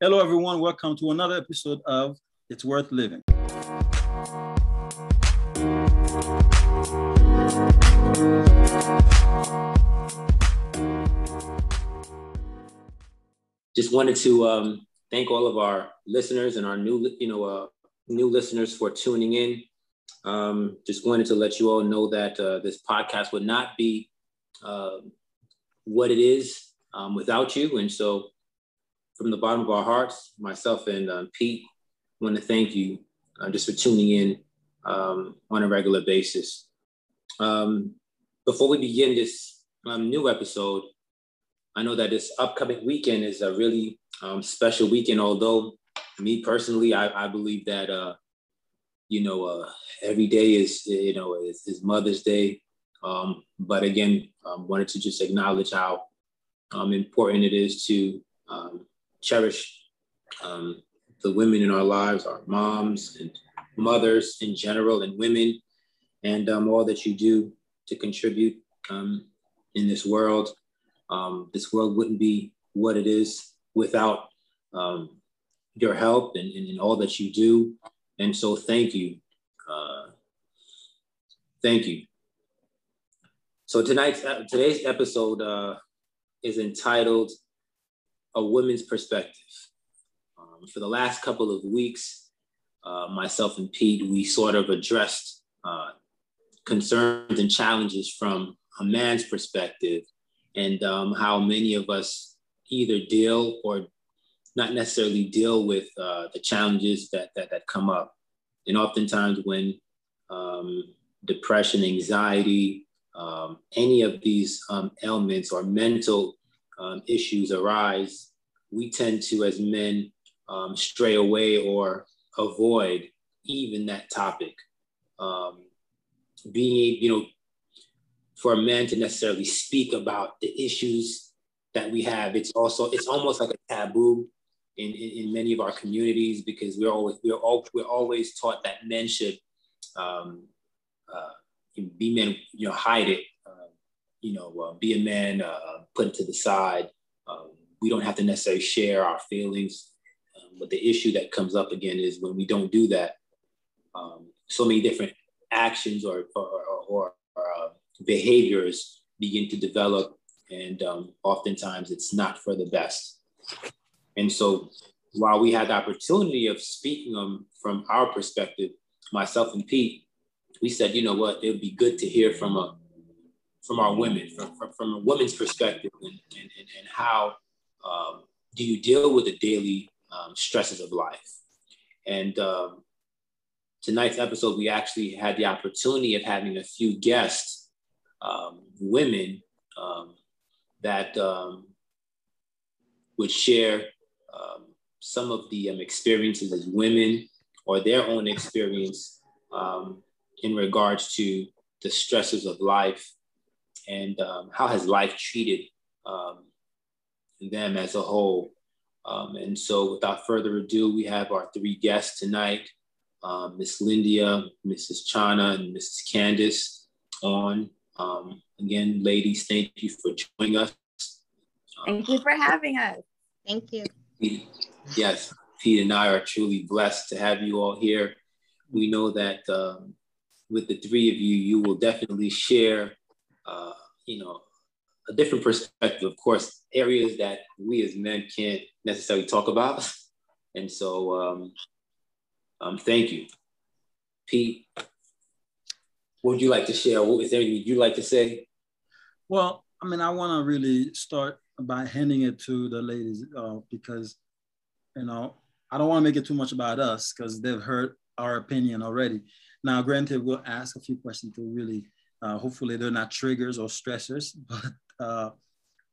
Hello, everyone. Welcome to another episode of It's Worth Living. Just wanted to um, thank all of our listeners and our new, you know, uh, new listeners for tuning in. Um, just wanted to let you all know that uh, this podcast would not be uh, what it is um, without you. And so, from the bottom of our hearts, myself and um, Pete want to thank you uh, just for tuning in um, on a regular basis. Um, before we begin this um, new episode, I know that this upcoming weekend is a really um, special weekend. Although, me personally, I, I believe that uh, you know uh, every day is you know is, is Mother's Day. But again, wanted to just acknowledge how important it is to um, cherish um, the women in our lives, our moms and mothers in general, and women, and um, all that you do to contribute um, in this world. Um, this world wouldn't be what it is without um, your help and, and, and, all that you do. And so, thank you. Uh, thank you. So tonight's uh, today's episode uh, is entitled "A Woman's Perspective." Um, for the last couple of weeks, uh, myself and Pete, we sort of addressed uh, concerns and challenges from a man's perspective, and um, how many of us either deal or not necessarily deal with uh, the challenges that, that that come up, and oftentimes when um, depression, anxiety, um, any of these um, ailments or mental um, issues arise, we tend to, as men, um, stray away or avoid even that topic. Um, being, you know, for a man to necessarily speak about the issues that we have, it's also it's almost like a taboo in, in, in many of our communities because we're always we're all we're always taught that men should um, uh, be men, you know, hide it, uh, you know, uh, be a man, uh, put it to the side. Um, we don't have to necessarily share our feelings. Um, but the issue that comes up again is when we don't do that, um, so many different actions or, or, or, or uh, behaviors begin to develop. And um, oftentimes it's not for the best. And so while we had the opportunity of speaking um, from our perspective, myself and Pete, we said, you know what, it would be good to hear from a from our women, from, from, from a woman's perspective, and, and, and how um, do you deal with the daily um, stresses of life? And um, tonight's episode, we actually had the opportunity of having a few guests, um, women um, that um, would share some of the experiences as women or their own experience in regards to the stresses of life and um, how has life treated um, them as a whole. Um, and so without further ado, we have our three guests tonight, um, Miss Lindia, Mrs. Chana, and Mrs. Candice on. Um, again, ladies, thank you for joining us. Thank you for having us. Thank you. Yes, Pete and I are truly blessed to have you all here. We know that um, with the three of you, you will definitely share, uh, you know, a different perspective. Of course, areas that we as men can't necessarily talk about. And so, um, um, thank you, Pete. What would you like to share? What is there anything you'd like to say? Well, I mean, I want to really start by handing it to the ladies uh, because, you know, I don't want to make it too much about us because they've heard our opinion already. Now, granted, we'll ask a few questions to really, uh, hopefully they're not triggers or stressors, but uh,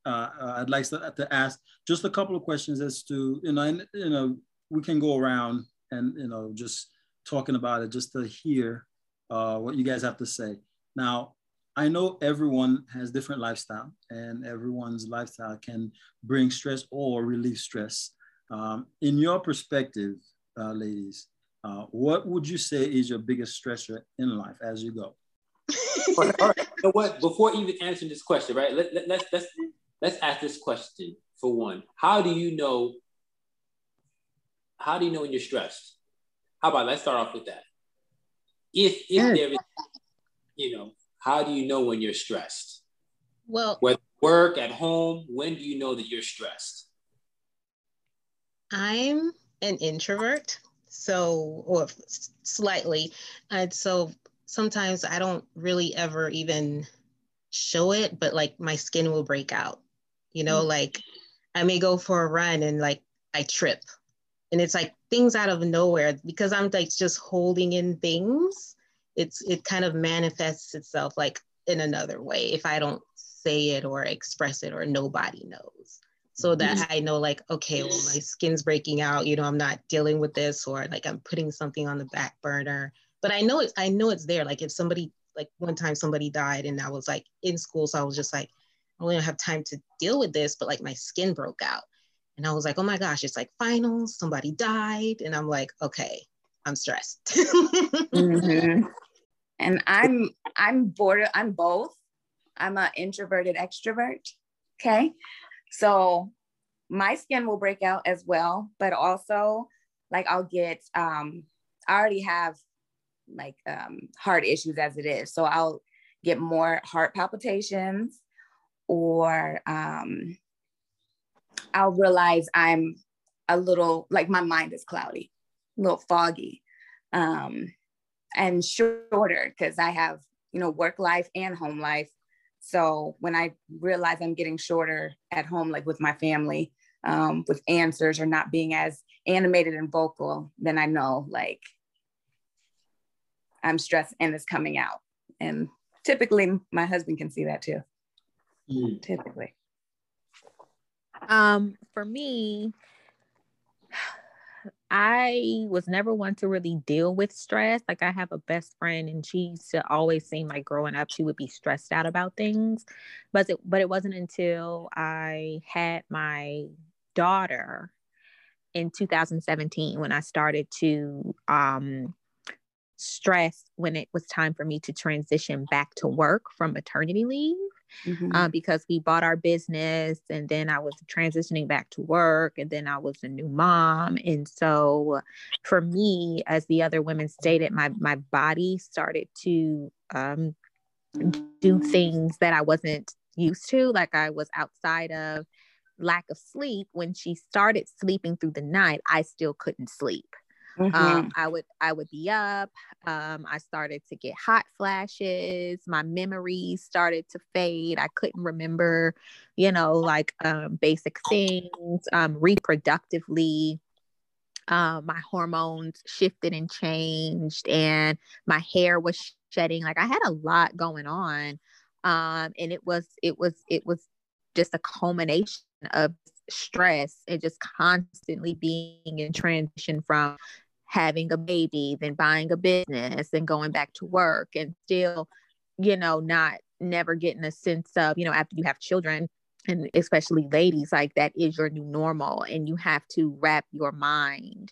uh, I'd like to, to, ask just a couple of questions as to, you know, and, you know, we can go around and, you know, just talking about it just to hear uh, what you guys have to say. Now, I know everyone has different lifestyle and everyone's lifestyle can bring stress or relieve stress. Um, in your perspective, uh, ladies, uh, what would you say is your biggest stressor in life as you go? all right, all right. Know what? Before even answering this question, right? Let, let, let's let's let's ask this question for one. How do you know how do you know when you're stressed? How about let's start off with that. If if there is, you know, how do you know when you're stressed? Well, whether work at home, when do you know that you're stressed? I'm an introvert, so or slightly, and so sometimes I don't really ever even show it, but like my skin will break out. You know, mm-hmm. like I may go for a run and like I trip. And it's like things out of nowhere because I'm like just holding in things. It's it kind of manifests itself like in another way if I don't say it or express it or nobody knows. So that mm-hmm. I know like, okay, well, my skin's breaking out, you know, I'm not dealing with this, or like I'm putting something on the back burner. But I know it's I know it's there. Like if somebody like one time somebody died and I was like in school, so I was just like, I don't have time to deal with this, but like my skin broke out. And I was like, oh my gosh, it's like finals, somebody died. And I'm like, okay, I'm stressed. mm-hmm. And I'm I'm bored, I'm both. I'm an introverted extrovert. Okay. So my skin will break out as well, but also like I'll get um I already have like um heart issues as it is. So I'll get more heart palpitations or um, I'll realize I'm a little like my mind is cloudy, a little foggy, um, and shorter because I have you know work life and home life. So when I realize I'm getting shorter at home, like with my family, um, with answers or not being as animated and vocal, then I know like I'm stressed and it's coming out. And typically my husband can see that too mm. typically? Um, for me, I was never one to really deal with stress. Like I have a best friend and she used to always seem like growing up she would be stressed out about things. But it but it wasn't until I had my daughter in 2017 when I started to um stress when it was time for me to transition back to work from maternity leave mm-hmm. uh, because we bought our business and then I was transitioning back to work and then I was a new mom. And so for me, as the other women stated, my, my body started to um, do things that I wasn't used to. Like I was outside of lack of sleep. When she started sleeping through the night, I still couldn't sleep. Mm-hmm. Um, I would I would be up. Um, I started to get hot flashes. My memories started to fade. I couldn't remember, you know, like um, basic things. Um, reproductively, um, my hormones shifted and changed, and my hair was shedding. Like I had a lot going on, um, and it was it was it was just a culmination of stress and just constantly being in transition from having a baby, then buying a business, and going back to work, and still, you know, not never getting a sense of, you know, after you have children, and especially ladies, like that is your new normal, and you have to wrap your mind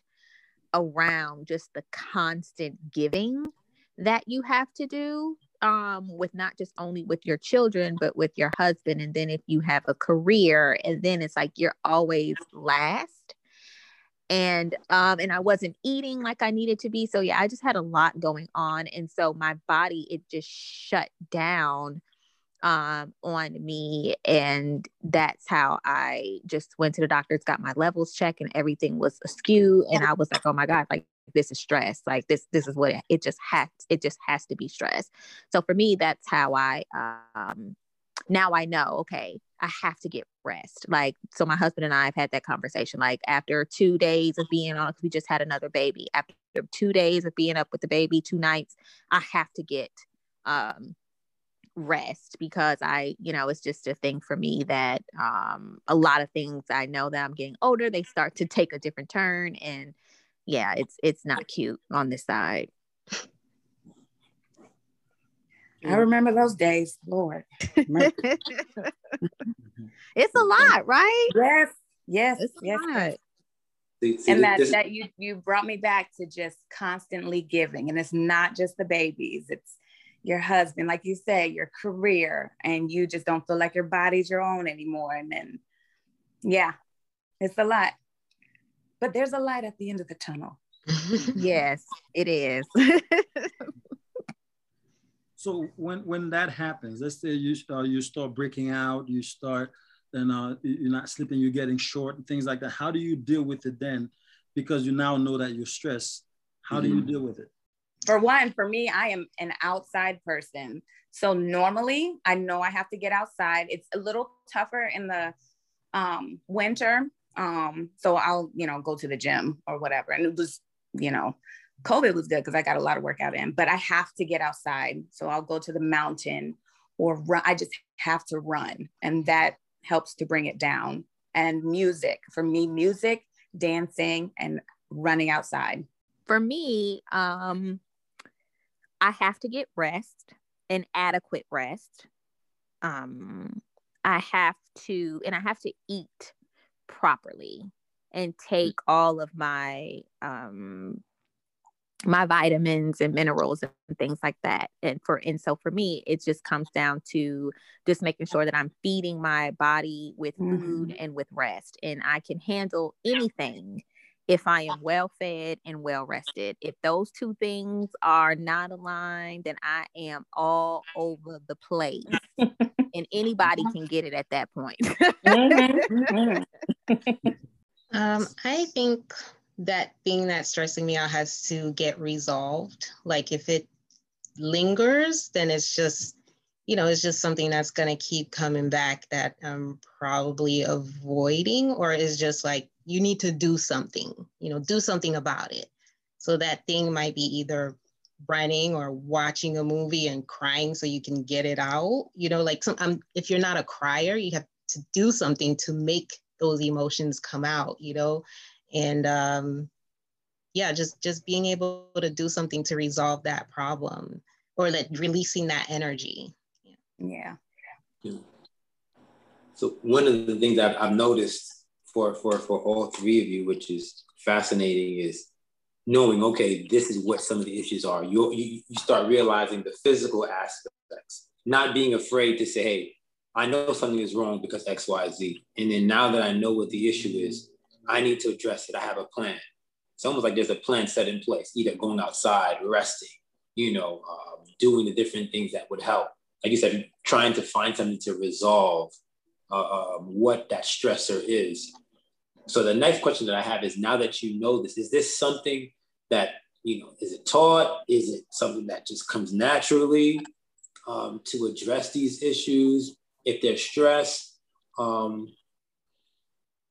around just the constant giving that you have to do um with not just only with your children but with your husband and then if you have a career and then it's like you're always last and um and I wasn't eating like I needed to be. So yeah, I just had a lot going on and so my body it just shut down um on me and that's how I just went to the doctors got my levels checked and everything was askew and I was like, "Oh my god, like this is stress. Like this this is what it, it just has it just has to be stress." So for me that's how I um now I know, okay, I have to get rest. Like, so my husband and I have had that conversation. Like, after two days of being on, we just had another baby. After two days of being up with the baby, two nights, I have to get um, rest because I, you know, it's just a thing for me that um, a lot of things I know that I'm getting older, they start to take a different turn. And yeah, it's it's not cute on this side. I remember those days, Lord. it's a lot, right? Yes, yes, it's yes. yes. See, see, and that, this, that you you brought me back to just constantly giving. And it's not just the babies, it's your husband, like you said, your career, and you just don't feel like your body's your own anymore. And then yeah, it's a lot. but there's a light at the end of the tunnel. yes, it is. So when when that happens, let's say you uh, you start breaking out, you start then uh, you're not sleeping, you're getting short and things like that. How do you deal with it then? Because you now know that you're stressed. How mm-hmm. do you mm-hmm. deal with it? For one, for me, I am an outside person. So normally I know I have to get outside. It's a little tougher in the um, winter. Um, so I'll, you know, go to the gym or whatever. And it was, you know, COVID was good because I got a lot of workout in, but I have to get outside. So I'll go to the mountain or run. I just have to run. And that helps to bring it down. And music, for me, music, dancing, and running outside. For me, um, I have to get rest and adequate rest. Um, I have to, and I have to eat properly and take all of my um my vitamins and minerals and things like that and for and so for me it just comes down to just making sure that i'm feeding my body with food mm-hmm. and with rest and i can handle anything if i am well fed and well rested if those two things are not aligned then i am all over the place and anybody can get it at that point mm-hmm. Mm-hmm. um, i think that thing that's stressing me out has to get resolved. Like if it lingers, then it's just, you know, it's just something that's going to keep coming back that I'm probably avoiding, or is just like, you need to do something, you know, do something about it. So that thing might be either running or watching a movie and crying so you can get it out. You know, like some, um, if you're not a crier, you have to do something to make those emotions come out, you know? And um, yeah just just being able to do something to resolve that problem or like releasing that energy. Yeah. Yeah. So one of the things I've, I've noticed for for for all three of you which is fascinating is knowing okay this is what some of the issues are. You you, you start realizing the physical aspects not being afraid to say hey i know something is wrong because xyz and then now that i know what the issue is I need to address it. I have a plan. It's almost like there's a plan set in place, either going outside, resting, you know, um, doing the different things that would help. Like you said, trying to find something to resolve uh, um, what that stressor is. So the next question that I have is now that you know this, is this something that, you know, is it taught? Is it something that just comes naturally um, to address these issues? If there's stress, um,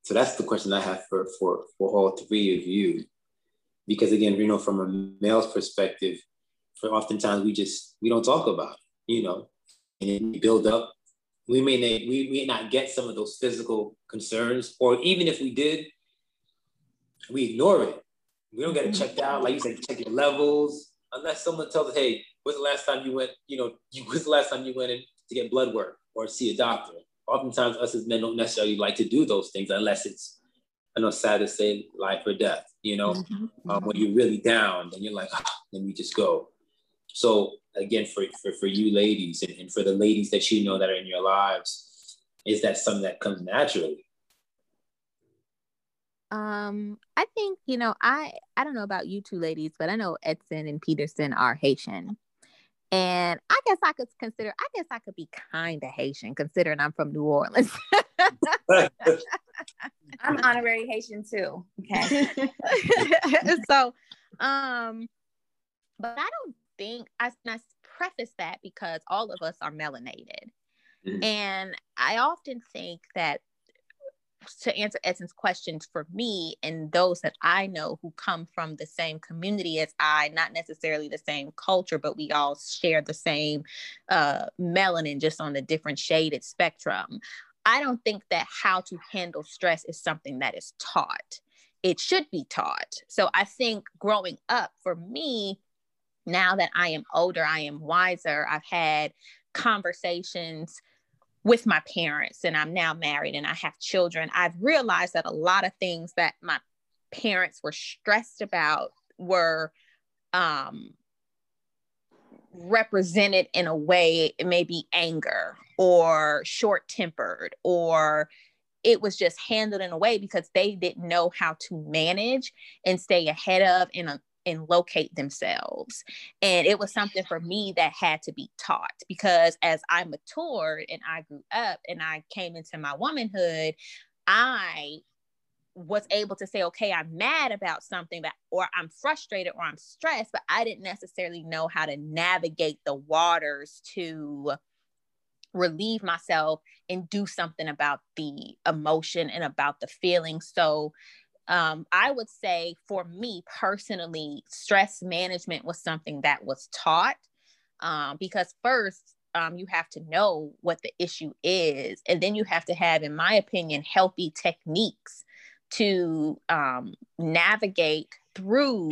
so that's the question I have for, for, for all three of you. Because again, you know, from a male's perspective, for oftentimes we just, we don't talk about it, you know, and build up. We may, not, we may not get some of those physical concerns, or even if we did, we ignore it. We don't get it checked out. Like you said, check your levels, unless someone tells us, hey, when's the last time you went, you know, when's the last time you went in to get blood work or see a doctor? Oftentimes us as men don't necessarily like to do those things unless it's I know sad to say life or death, you know, mm-hmm. um, when you're really down, then you're like, ah, let me just go. So again, for, for, for you ladies and, and for the ladies that you know that are in your lives, is that something that comes naturally? Um, I think, you know, I, I don't know about you two ladies, but I know Edson and Peterson are Haitian. And I guess I could consider, I guess I could be kind of Haitian considering I'm from New Orleans. I'm honorary Haitian too. Okay. so, um, but I don't think I, I preface that because all of us are melanated. Mm-hmm. And I often think that to answer Edson's questions for me and those that I know who come from the same community as I, not necessarily the same culture, but we all share the same uh, melanin, just on the different shaded spectrum. I don't think that how to handle stress is something that is taught. It should be taught. So I think growing up for me, now that I am older, I am wiser, I've had conversations with my parents and I'm now married and I have children, I've realized that a lot of things that my parents were stressed about were um, represented in a way, it may be anger or short tempered or it was just handled in a way because they didn't know how to manage and stay ahead of and and locate themselves. And it was something for me that had to be taught because as I matured and I grew up and I came into my womanhood, I was able to say, okay, I'm mad about something that, or I'm frustrated or I'm stressed, but I didn't necessarily know how to navigate the waters to relieve myself and do something about the emotion and about the feeling. So, um, I would say for me personally, stress management was something that was taught um, because first, um, you have to know what the issue is, and then you have to have, in my opinion, healthy techniques to um, navigate through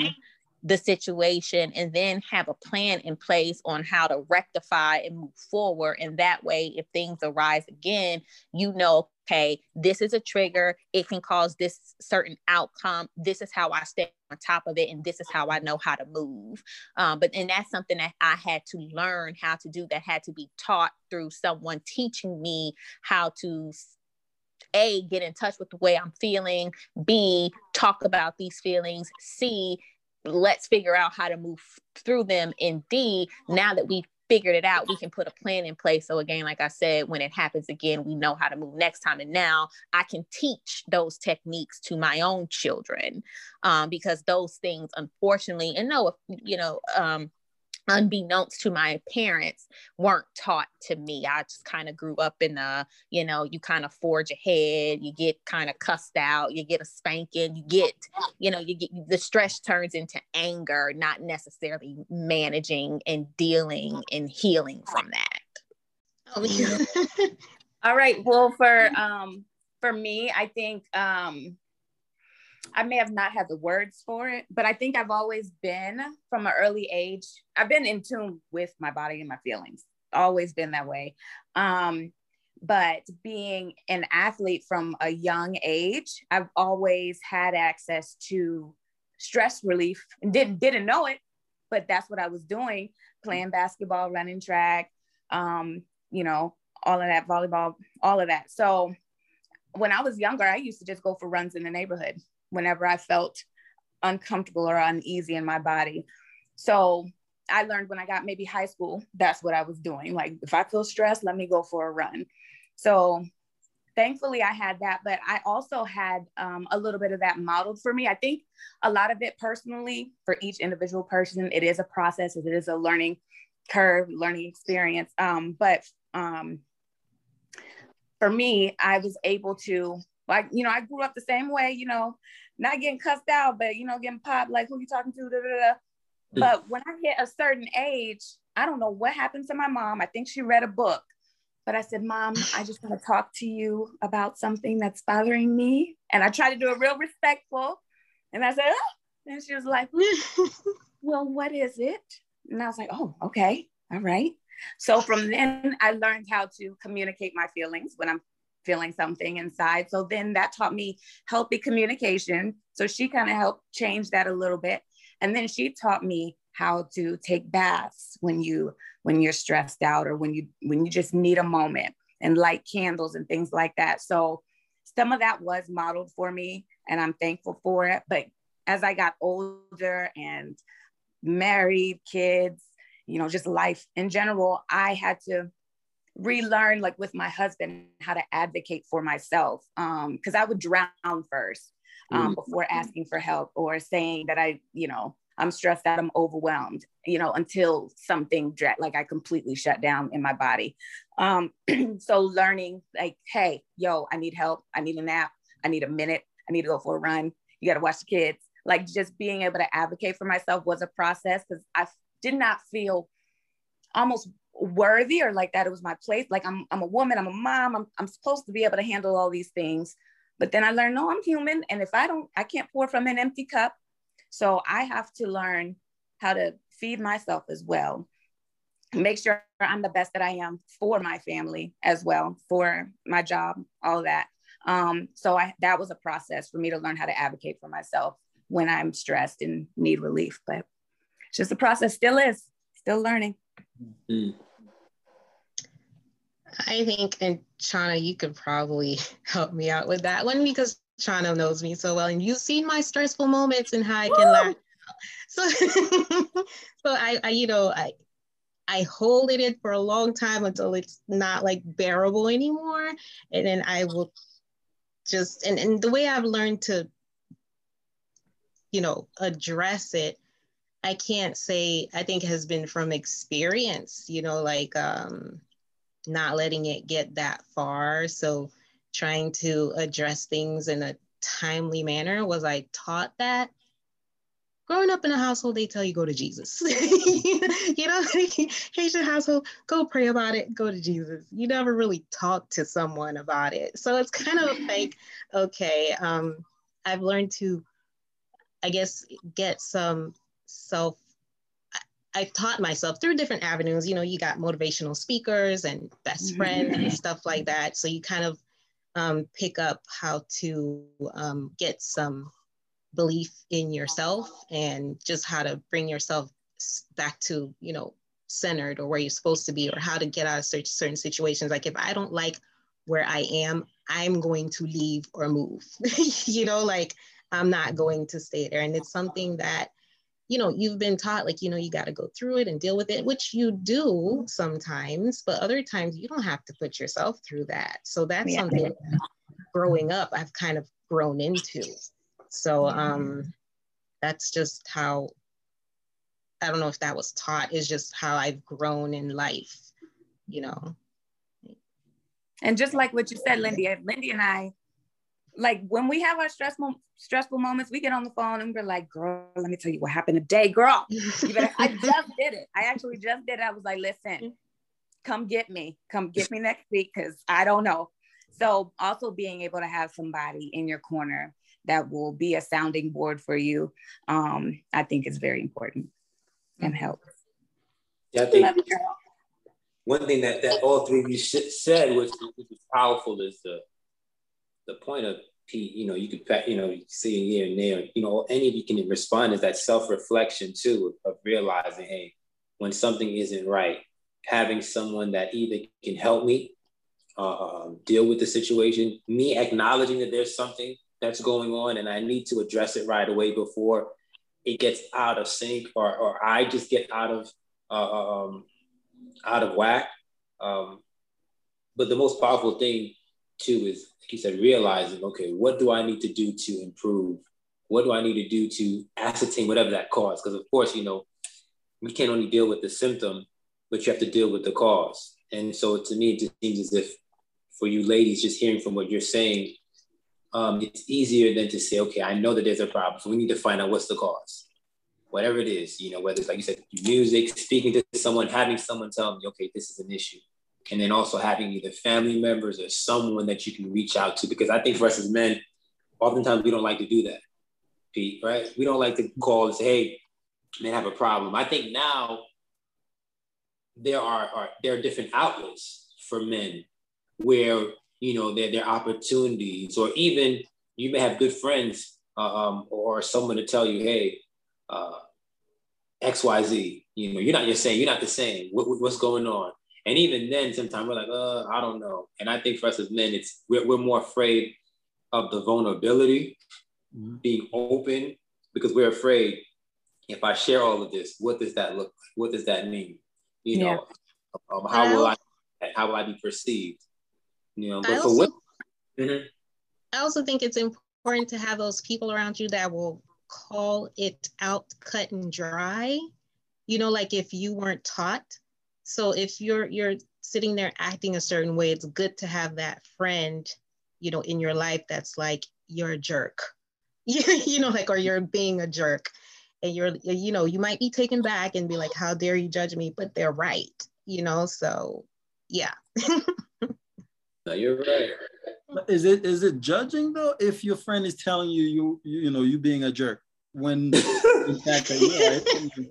the situation and then have a plan in place on how to rectify and move forward. And that way, if things arise again, you know, okay, this is a trigger. It can cause this certain outcome. This is how I stay on top of it. And this is how I know how to move. Um, but and that's something that I had to learn how to do that had to be taught through someone teaching me how to a get in touch with the way i'm feeling b talk about these feelings c let's figure out how to move through them and d. Now that we've figured it out we can put a plan in place. So again like i said when it happens again we know how to move next time. And now i can teach those techniques to my own children um, because those things unfortunately and no you know um, unbeknownst to my parents weren't taught to me. I just kind of grew up in a you know you kind of forge ahead you get kind of cussed out you get a spanking you get you know you get the stress turns into anger not necessarily managing and dealing and healing from that. Oh, yeah. all right. Well for um for me i think um I may have not had the words for it, but I think I've always been from an early age. I've been in tune with my body and my feelings. Always been that way. Um, but being an athlete from a young age, I've always had access to stress relief and didn't didn't know it, but that's what I was doing, playing basketball, running track, um, you know, all of that, volleyball, all of that. So when I was younger, I used to just go for runs in the neighborhood whenever I felt uncomfortable or uneasy in my body. So I learned when I got maybe high school, that's what I was doing. Like if I feel stressed, let me go for a run. So thankfully I had that, but I also had um, a little bit of that modeled for me. I think a lot of it personally for each individual person, it is a process, it is a learning curve, learning experience. Um, but um, for me, I was able to like, you know, I grew up the same way, you know, not getting cussed out, but, you know, getting popped, like, who you talking to? Da, da, da. Hmm. But when I hit a certain age, I don't know what happened to my mom. I think she read a book, but I said, Mom, I just want to talk to you about something that's bothering me. And I tried to do it real respectful. And I said, oh. and she was like, Well, what is it? And I was like, Oh, okay. All right. So from then, I learned how to communicate my feelings when I'm feeling something inside. So then that taught me healthy communication. So she kind of helped change that a little bit. And then she taught me how to take baths when you when you're stressed out or when you when you just need a moment and light candles and things like that. So some of that was modeled for me and I'm thankful for it. But as I got older and married, kids, you know, just life in general, I had to relearn like with my husband how to advocate for myself um because i would drown first um, mm. before asking for help or saying that i you know i'm stressed out i'm overwhelmed you know until something dra- like i completely shut down in my body um so learning like hey yo i need help i need a nap i need a minute i need to go for a run you got to watch the kids like just being able to advocate for myself was a process because i did not feel almost worthy or like that it was my place. Like i'm, I'm a woman i'm a mom I'm, I'm supposed to be able to handle all these things. But then i learned no i'm human and if i don't i can't pour from an empty cup. So i have to learn how to feed myself as well. Make sure i'm the best that i am for my family as well for my job all that. Um, so i that was a process for me to learn how to advocate for myself when i'm stressed and need relief. But it's just a process still is still learning. Mm. I think, and Chana, you could probably help me out with that one because Chana knows me so well, and you've seen my stressful moments and how I can laugh. So, so I, I, you know, I, I hold it in for a long time until it's not like bearable anymore, and then I will just and and the way I've learned to, you know, address it I can't say I think has been from experience, you know, like um not letting it get that far. So trying to address things in a timely manner. Was I taught that? Growing up in a household, they tell you go to Jesus. you know, Haitian household, go pray about it, go to Jesus. You never really talk to someone about it. So it's kind of like, okay, um, I've learned to, I guess, get some self I've taught myself through different avenues. You know, you got motivational speakers and best friends mm-hmm. and stuff like that. So you kind of um, pick up how to um, get some belief in yourself and just how to bring yourself back to, you know, centered or where you're supposed to be or how to get out of certain situations. Like if I don't like where I am, I'm going to leave or move. you know, like I'm not going to stay there. And it's something that you know you've been taught like you know you got to go through it and deal with it which you do sometimes but other times you don't have to put yourself through that. So that's yeah. something growing up i've kind of grown into. So um that's just how i don't know if that was taught is just how i've grown in life you know. And just like what you said lindy lindy and i like when we have our stressful stressful moments, we get on the phone and we're like, "Girl, let me tell you what happened today, girl." Better, I just did it. I actually just did it. I was like, "Listen, come get me. Come get me next week because I don't know." So also being able to have somebody in your corner that will be a sounding board for you, um, I think is very important and helps. Yeah, I think one thing that, that all three of you said was, was powerful is the the point of you know, you could, you know, see here and there, you know, any of you can respond is that self-reflection too of realizing, hey, when something isn't right, having someone that either can help me uh, um, deal with the situation, me acknowledging that there's something that's going on and I need to address it right away before it gets out of sync or, or I just get out of uh, um, out of whack. Um, but the most powerful thing too is like you said realizing okay what do i need to do to improve? What do i need to do to ascertain whatever that cause? Because of course you know we can't only deal with the symptom but you have to deal with the cause. And so to me it just seems as if for you ladies just hearing from what you're saying um, it's easier than to say okay i know that there's a problem so we need to find out what's the cause. Whatever it is you know whether it's like you said music speaking to someone having someone tell me okay this is an issue and then also having either family members or someone that you can reach out to. Because I think for us as men, oftentimes we don't like to do that, Pete, right? We don't like to call and say, hey, man, I have a problem. I think now there are, are there are different outlets for men where you know there, there are opportunities, or even you may have good friends uh, um, or someone to tell you, hey, uh, X, Y, Z. You know, you're not just saying you're not the same. What, what's going on? And even then, sometimes we're like, uh, I don't know. And I think for us as men, it's we're, we're more afraid of the vulnerability, mm-hmm. being open, because we're afraid if I share all of this, what does that look like? What does that mean? You yeah. know, um, how will I how will I be perceived? You know, but I for also, mm-hmm. I also think it's important to have those people around you that will call it out cut and dry. You know, like if you weren't taught so if you're you're sitting there acting a certain way, it's good to have that friend, you know, in your life that's like you're a jerk. you know, like or you're being a jerk. And you're you know, you might be taken back and be like, how dare you judge me? But they're right, you know. So yeah. no, you're right. Is it is it judging though if your friend is telling you you you, you know you being a jerk when in fact that you're right?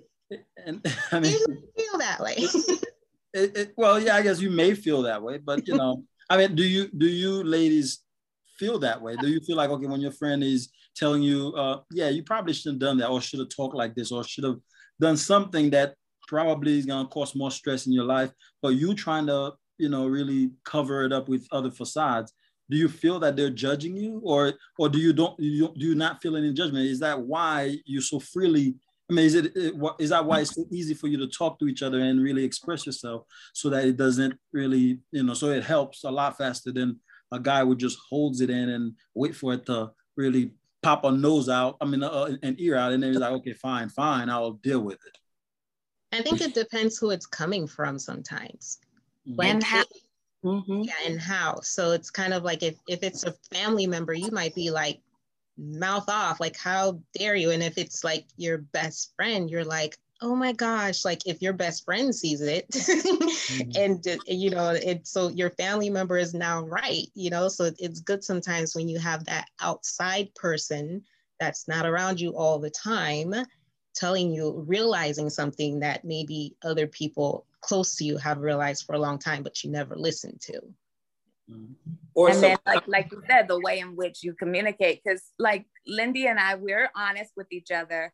And I mean, feel that way. it, it, well, yeah, I guess you may feel that way, but you know, I mean, do you do you ladies feel that way? Do you feel like okay when your friend is telling you, uh, yeah, you probably shouldn't have done that, or should have talked like this, or should have done something that probably is gonna cause more stress in your life, but you trying to you know, really cover it up with other facades, do you feel that they're judging you or or do you don't you don't, do you not feel any judgment is that why you so freely i mean is it is that why it's so easy for you to talk to each other and really express yourself so that it doesn't really you know so it helps a lot faster than a guy who just holds it in and wait for it to really pop a nose out i mean uh, an ear out and then he's like okay fine fine i'll deal with it i think it depends who it's coming from sometimes When and how Mm-hmm. Yeah, and how. So it's kind of like if, if it's a family member, you might be like mouth off, like, how dare you? And if it's like your best friend, you're like, oh my gosh, like if your best friend sees it mm-hmm. and you know, it so your family member is now right, you know, so it's good sometimes when you have that outside person that's not around you all the time telling you, realizing something that maybe other people close to you have realized for a long time, but you never listened to. Or and so- then, like like you said, the way in which you communicate, because like Lindy and I, we're honest with each other,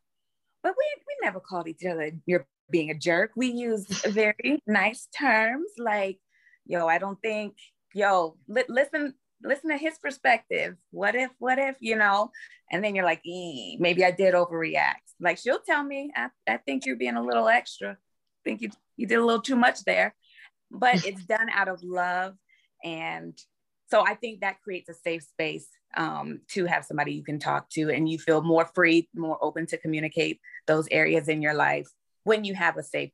but we we never called each other you're being a jerk. We use very nice terms like, yo, I don't think, yo, li- listen listen to his perspective. What if, what if, you know? And then you're like, maybe I did overreact. Like she'll tell me, I, I think you're being a little extra. I think you you did a little too much there. But it's done out of love. And so I think that creates a safe space um, to have somebody you can talk to and you feel more free, more open to communicate those areas in your life when you have a safe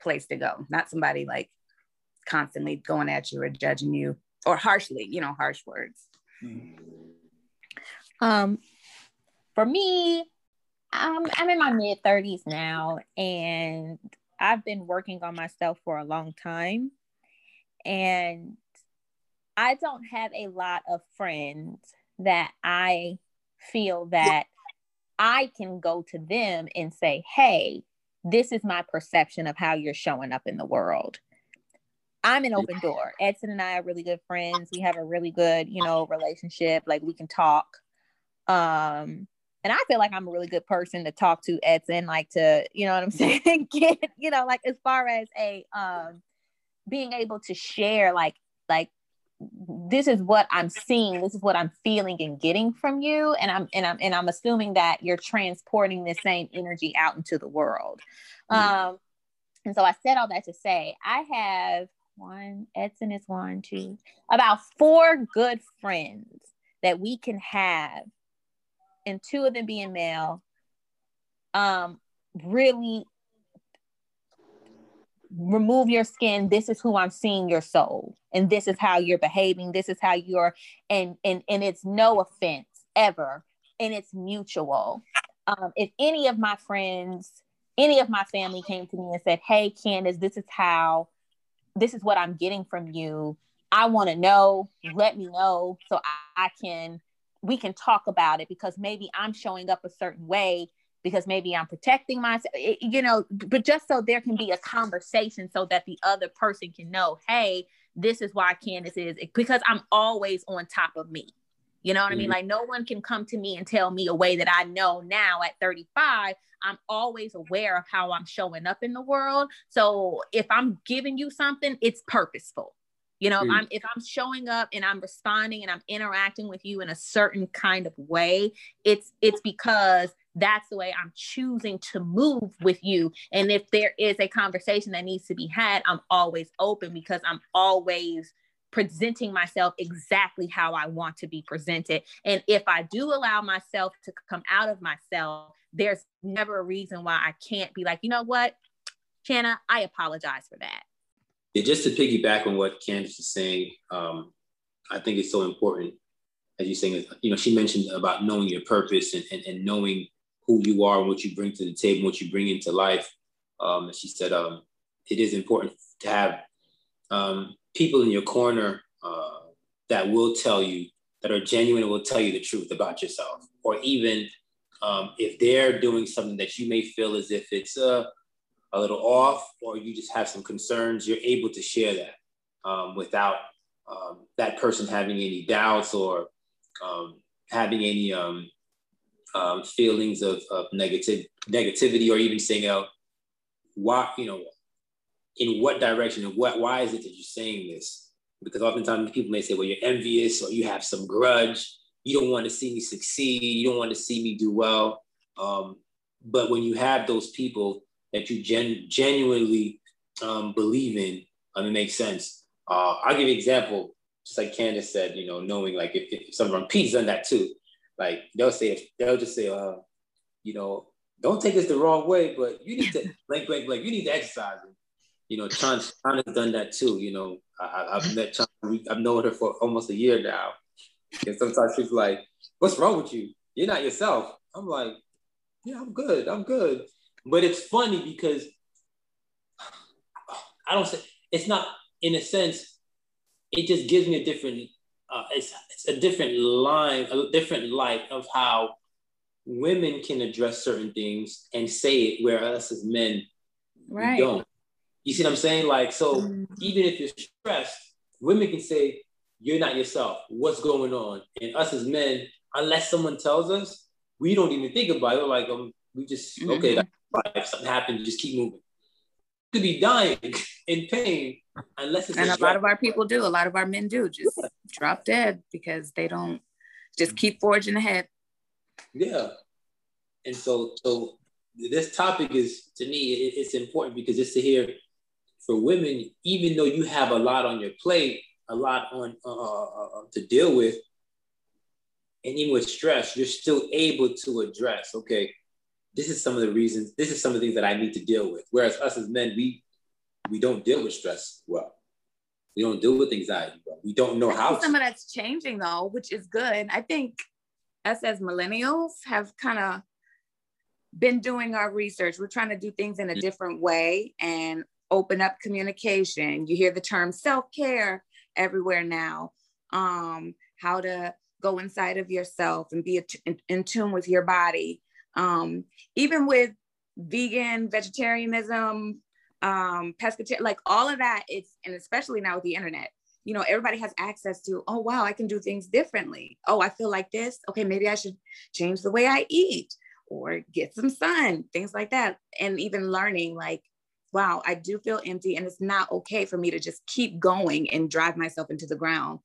place to go, not somebody like constantly going at you or judging you or harshly, you know, harsh words. Um, for me, um, I'm in my mid 30s now, and I've been working on myself for a long time. And I don't have a lot of friends that I feel that I can go to them and say, hey, this is my perception of how you're showing up in the world. I'm an open door. Edson and I are really good friends. We have a really good, you know, relationship. Like we can talk. Um, and I feel like I'm a really good person to talk to Edson, like to, you know what I'm saying? Get, you know, like as far as a um being able to share like like this is what I'm seeing, this is what I'm feeling and getting from you. And I'm and I'm and I'm assuming that you're transporting the same energy out into the world. Um and so I said all that to say I have one, Edson is one, two, about four good friends that we can have, and two of them being male, um, really remove your skin this is who i'm seeing your soul and this is how you're behaving this is how you're and and and it's no offense ever and it's mutual um if any of my friends any of my family came to me and said hey candace this is how this is what I'm getting from you. I want to know, let me know so I, I can we can talk about it because maybe I'm showing up a certain way because maybe I'm protecting myself, you know, but just so there can be a conversation so that the other person can know, hey, this is why Candace is because I'm always on top of me. You know what mm-hmm. I mean? Mm-hmm. Like no one can come to me and tell me a way that I know now at 35 I'm always aware of how I'm showing up in the world. So if I'm giving you something, it's purposeful. You know, if I'm if I'm showing up and I'm responding and I'm interacting with you in a certain kind of way, it's it's because that's the way I'm choosing to move with you. And if there is a conversation that needs to be had, I'm always open because I'm always presenting myself exactly how I want to be presented. And if I do allow myself to come out of myself, there's never a reason why I can't be like, you know what, Shanna, I apologize for that. Yeah, just to piggyback on what Candace is saying, um, I think it's so important, as you're saying, you know, she mentioned about knowing your purpose and, and, and knowing who you are and what you bring to the table, what you bring into life. Um, and she said, um, it is important to have um, people in your corner uh, that will tell you, that are genuine and will tell you the truth about yourself, or even um, if they're doing something that you may feel as if it's a, a little off or you just have some concerns, you're able to share that um, without um, that person having any doubts or having any um, feelings of, of negative negativity or even saying, oh, why, you know, in what direction and what why is it that you're saying this? Because oftentimes people may say, well, you're envious or you have some grudge. You don't want to see me succeed. You don't want to see me do well. Um, but when you have those people that you gen- genuinely um, believe in, um, it makes sense. Uh, I'll give you an example, just like Candace said, you know, knowing like if, if someone Pete's done that too, like they'll say, they'll just say, uh, you know, don't take this the wrong way, but you need to blank, blank, blank, you need to exercise. And, you know, Chan, Chan has done that too. You know, I, have met Chan, I've known her for almost a year now. And sometimes she's like, what's wrong with you? You're not yourself. I'm like, yeah, I'm good. I'm good. But it's funny because I don't say it's not in a sense. It just gives me a different. Uh, it's, it's a different line, a different light of how women can address certain things and say it, where us as men right. don't. You see what I'm saying? Like, so mm-hmm. even if you're stressed, women can say, You're not yourself. What's going on? And us as men, unless someone tells us, we don't even think about it. We're like, um, we just, mm-hmm. okay, if something happened, just keep moving. You could be dying in pain unless it's And a, lot of our people do, a lot of our men do just yeah. drop dead because they don't just keep forging ahead. Yeah. And so, so this topic is to me, it, it's important because it's to hear for women, even though you have a lot on your plate, a lot on uh, uh, uh, to deal with, and even with stress, you're still able to address. Okay, this is some of the reasons. This is some of the things that I need to deal with. Whereas us as men, we we don't deal with stress well. We don't deal with anxiety well. We don't know how. Some of that's changing though, which is good. I think us as millennials have kind of been doing our research. We're trying to do things in a different way and open up communication. You hear the term self care everywhere now. Um, how to go inside of yourself and be in, in tune with your body. Um, even with vegan, vegetarianism, um, pescatarian, like all of that, it's, and especially now with the internet, you know, everybody has access to, oh, wow, I can do things differently. Oh, I feel like this. Okay, maybe I should change the way I eat or get some sun, things like that. And even learning, like, wow, I do feel empty and it's not okay for me to just keep going and drive myself into the ground,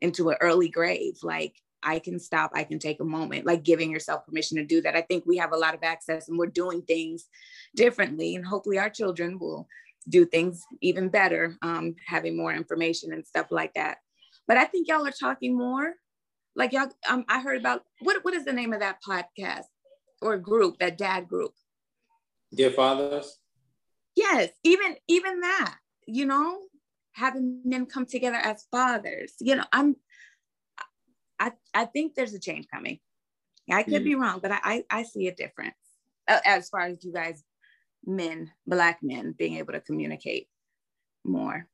into an early grave. Like I can stop, I can take a moment, like giving yourself permission to do that. I think we have a lot of access and we're doing things differently. And hopefully our children will do things even better, um, having more information and stuff like that. But I think y'all are talking more. Like y'all, um, I heard about what what is the name of that podcast or group, that dad group? Dear fathers yes even even that you know having men come together as fathers you know i'm i i think there's a change coming i could mm. be wrong but I, I, I see a difference as far as you guys men black men being able to communicate more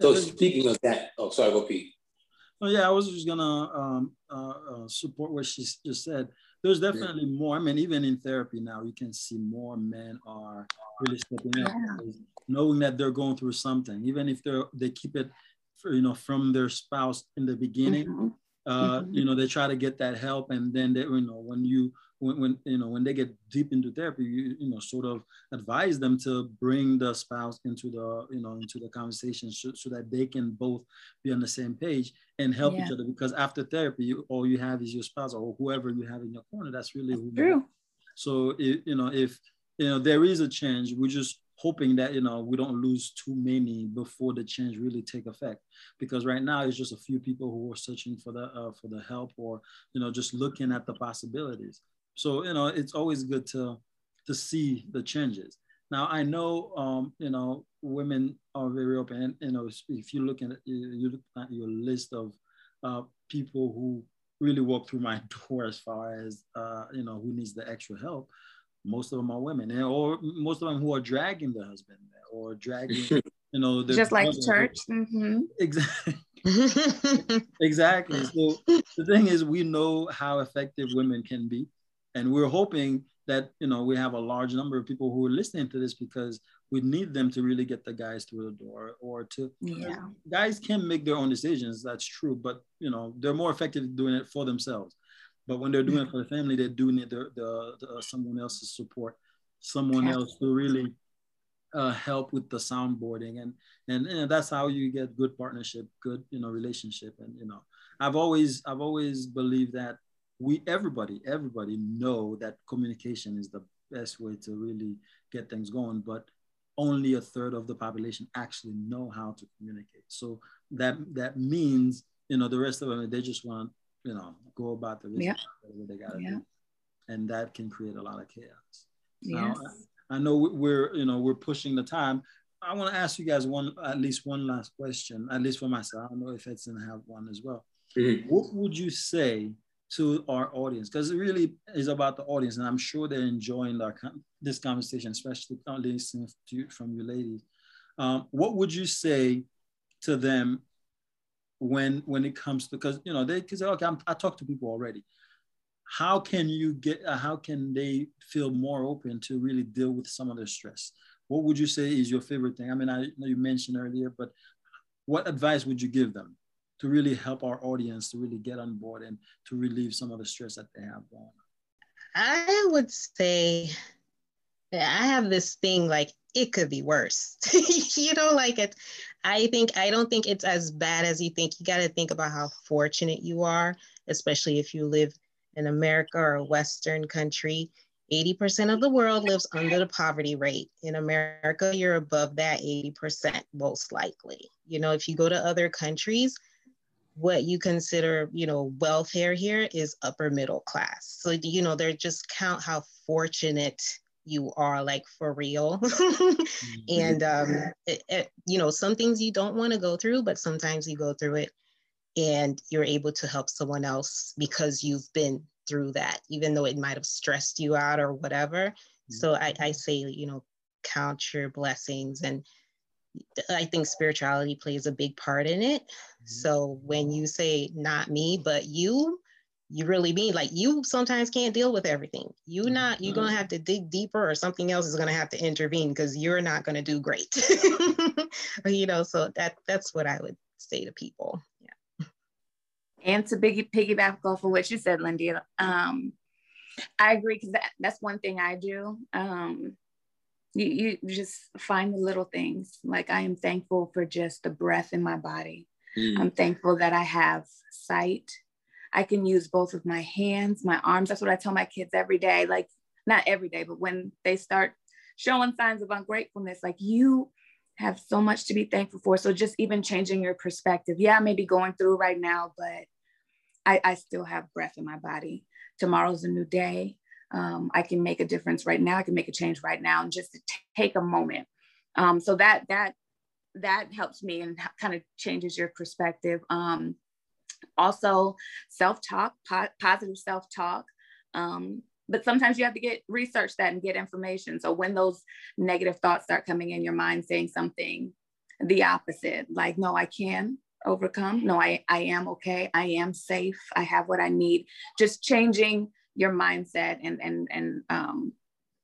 so speaking of that oh sorry go pete oh yeah i was just gonna um, uh, uh, support what she just said there's definitely yeah. more. I mean, even in therapy now, you can see more men are really stepping up, yeah. knowing that they're going through something, even if they're they keep it, for, you know, from their spouse in the beginning. Mm-hmm. Uh, mm-hmm. You know, they try to get that help, and then they, you know, when you when, when you know when they get deep into therapy you, you know sort of advise them to bring the spouse into the you know into the conversation so, so that they can both be on the same page and help yeah. each other because after therapy you, all you have is your spouse or whoever you have in your corner that's really that's who true. so it, you know if you know there is a change we just hoping that you know we don't lose too many before the change really take effect because right now it's just a few people who are searching for the uh, for the help or you know just looking at the possibilities so you know, it's always good to to see the changes. Now I know um, you know women are very open. You know, if you look at you look at your list of uh, people who really walk through my door as far as uh, you know who needs the extra help, most of them are women, and or most of them who are dragging the husband or dragging. You know, just like church. Mm-hmm. Exactly. exactly. So the thing is, we know how effective women can be and we're hoping that you know we have a large number of people who are listening to this because we need them to really get the guys through the door or to yeah. guys can make their own decisions that's true but you know they're more effective doing it for themselves but when they're doing it for the family they do need the, the, the uh, someone else's support. Someone else to really uh, help with the soundboarding. And, and and that's how you get good partnership good you know relationship. And you know i've always i've always believed that we everybody everybody know that communication is the best way to really get things going. But only a third of the population actually know how to communicate. So that that means you know the rest of them they just want you know go about the business yeah. what they gotta yeah. do and that can create a lot of chaos yes. Now, I know we're, you know, we're pushing the time. I want to ask you guys one, at least one last question, at least for myself. I don't know if Edson have one as well. Mm-hmm. What would you say to our audience? Because it really is about the audience, and I'm sure they're enjoying our, this conversation, especially listening to, from you ladies. Um, what would you say to them when when it comes to because you know they because okay I'm, i to people already. How can you get uh, how can they feel more open to really deal with some of their stress? What would you say is your favorite thing? I mean i know you mentioned earlier but what advice would you give them to really help our audience to really get on board and to relieve some of the stress that they have on? i would say i have this thing like it could be worse you know like it i think i don't think it's as bad as you think you got to think about how fortunate you are especially if you live in America or a Western country, 80% of the world lives under the poverty rate. In America, you're above that 80%, most likely. You know, if you go to other countries, what you consider, you know, welfare here is upper middle class. So, you know, they're just count how fortunate you are, like for real. mm-hmm. And, um, it, it, you know, some things you don't want to go through, but sometimes you go through it and you're able to help someone else because you've been through that, even though it might have stressed you out or whatever. Mm-hmm. So I, I say, you know, count your blessings. And I think spirituality plays a big part in it. Mm-hmm. So when you say not me, but you, you really mean like you sometimes can't deal with everything. You mm-hmm. not you're gonna have to dig deeper or something else is gonna have to intervene because you're not gonna do great. you know, so that that's what I would say to people Yeah. and to biggie piggyback off of what you said, Lindy, um, I agree because that, that's one thing I do. Um, you, you just find the little things. Like I am thankful for just the breath in my body. Mm. I'm thankful that I have sight. I can use both of my hands, my arms. That's what I tell my kids every day. Like not every day, but when they start showing signs of ungratefulness, like you have so much to be thankful for. So just even changing your perspective. Yeah, I may be going through right now, but I, I still have breath in my body. Tomorrow's a new day. Um, I can make a difference right now. I can make a change right now, and just to t- take a moment. Um, so that that that helps me and kind of changes your perspective. Um, also, self talk, po- positive self talk. Um, but sometimes you have to get research that and get information. So when those negative thoughts start coming in your mind, saying something the opposite, like, no, I can overcome. No, I, I am okay. I am safe. I have what I need. Just changing your mindset and and and um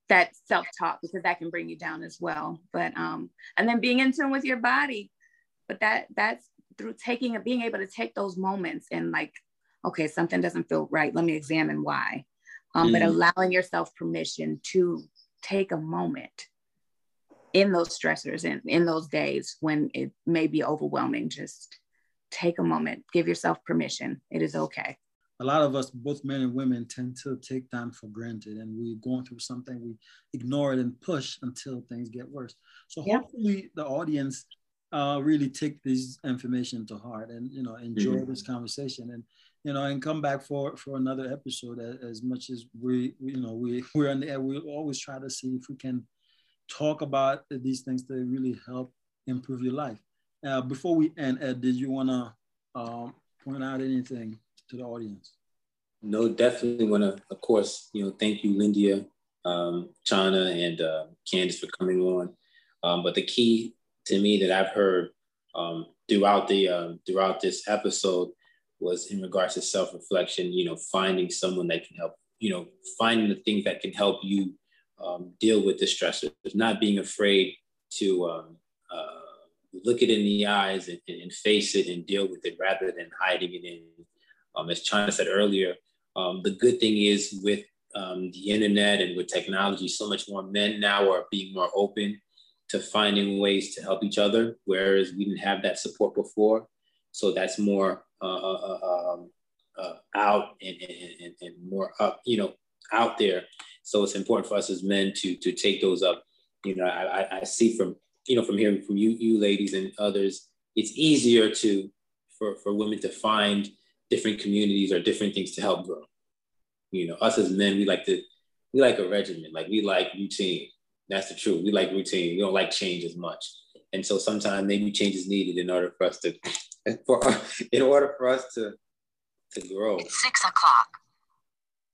that self-talk because that can bring you down as well. But um and then being in tune with your body. But that that's through taking and being able to take those moments and like, okay, something doesn't feel right. Let me examine why um, mm. but allowing yourself permission to take a moment in those stressors and in those days when it may be overwhelming just take a moment give yourself permission it is okay a lot of us both men and women tend to take time for granted and we're going through something we ignore it and push until things get worse so yeah. hopefully the audience uh, really take this information to heart and you know enjoy mm-hmm. this conversation and you know, and come back for for another episode. As, much as we, you know, we we're on the air, we always try to see if we can talk about these things that really help improve your life. Uh, before we end, Ed, did you want to um, point out anything to the audience? No, definitely want to, of course, you know, thank you, Lindia, um, Chana, and uh, Candice for coming on. Um, but the key to me that I've heard um, throughout the um, throughout this episode was in regards to self-reflection, you know, finding someone that can help, you know, finding the things that can help you um, deal with the stressors, not being afraid to um, uh, look it in the eyes and, and, face it and deal with it rather than hiding it in. Um, as Chana said earlier, um, the good thing is with um, the internet and with technology, so much more men now are being more open to finding ways to help each other, whereas we didn't have that support before. So that's more uh, uh, uh um, uh, out and, and, and more up, you know, out there. So it's important for us as men to to take those up. You know, I, I see from you know from hearing from you you ladies and others, it's easier to for for women to find different communities or different things to help grow. You know, us as men, we like to we like a regimen, like we like routine. That's the truth. We like routine. We don't like change as much. And so sometimes maybe change is needed in order for us to for in order for us to to grow. It's six o'clock.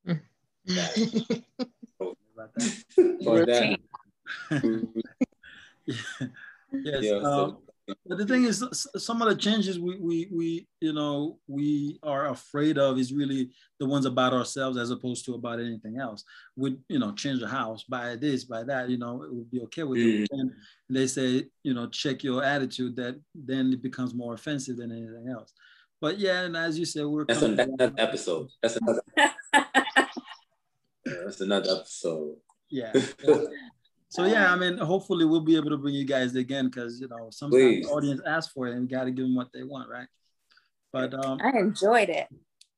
yes. Yeah, um, so, but the thing is, some of the changes we, we, we, you know, we are afraid of is really the ones about ourselves as opposed to about anything else. Would, you know, change the house, buy this, buy that, you know, it would be okay with mm. you. And they say, you know, check your attitude that then it becomes more offensive than anything else. But yeah, and as you said, we're that's, a, that's another episode. That's another. yeah, that's another episode. Yeah. So yeah, I mean, hopefully we'll be able to bring you guys again because you know sometimes Please. the audience asks for it and we got to give them what they want, right? But um, I enjoyed it.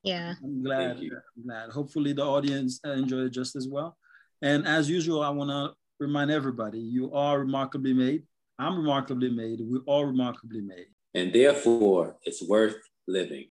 Yeah, I'm glad. I'm glad. Hopefully the audience uh, enjoyed it just as well. And as usual, I want to remind everybody: you are remarkably made. I'm remarkably made. We're all remarkably made. And therefore, it's worth living.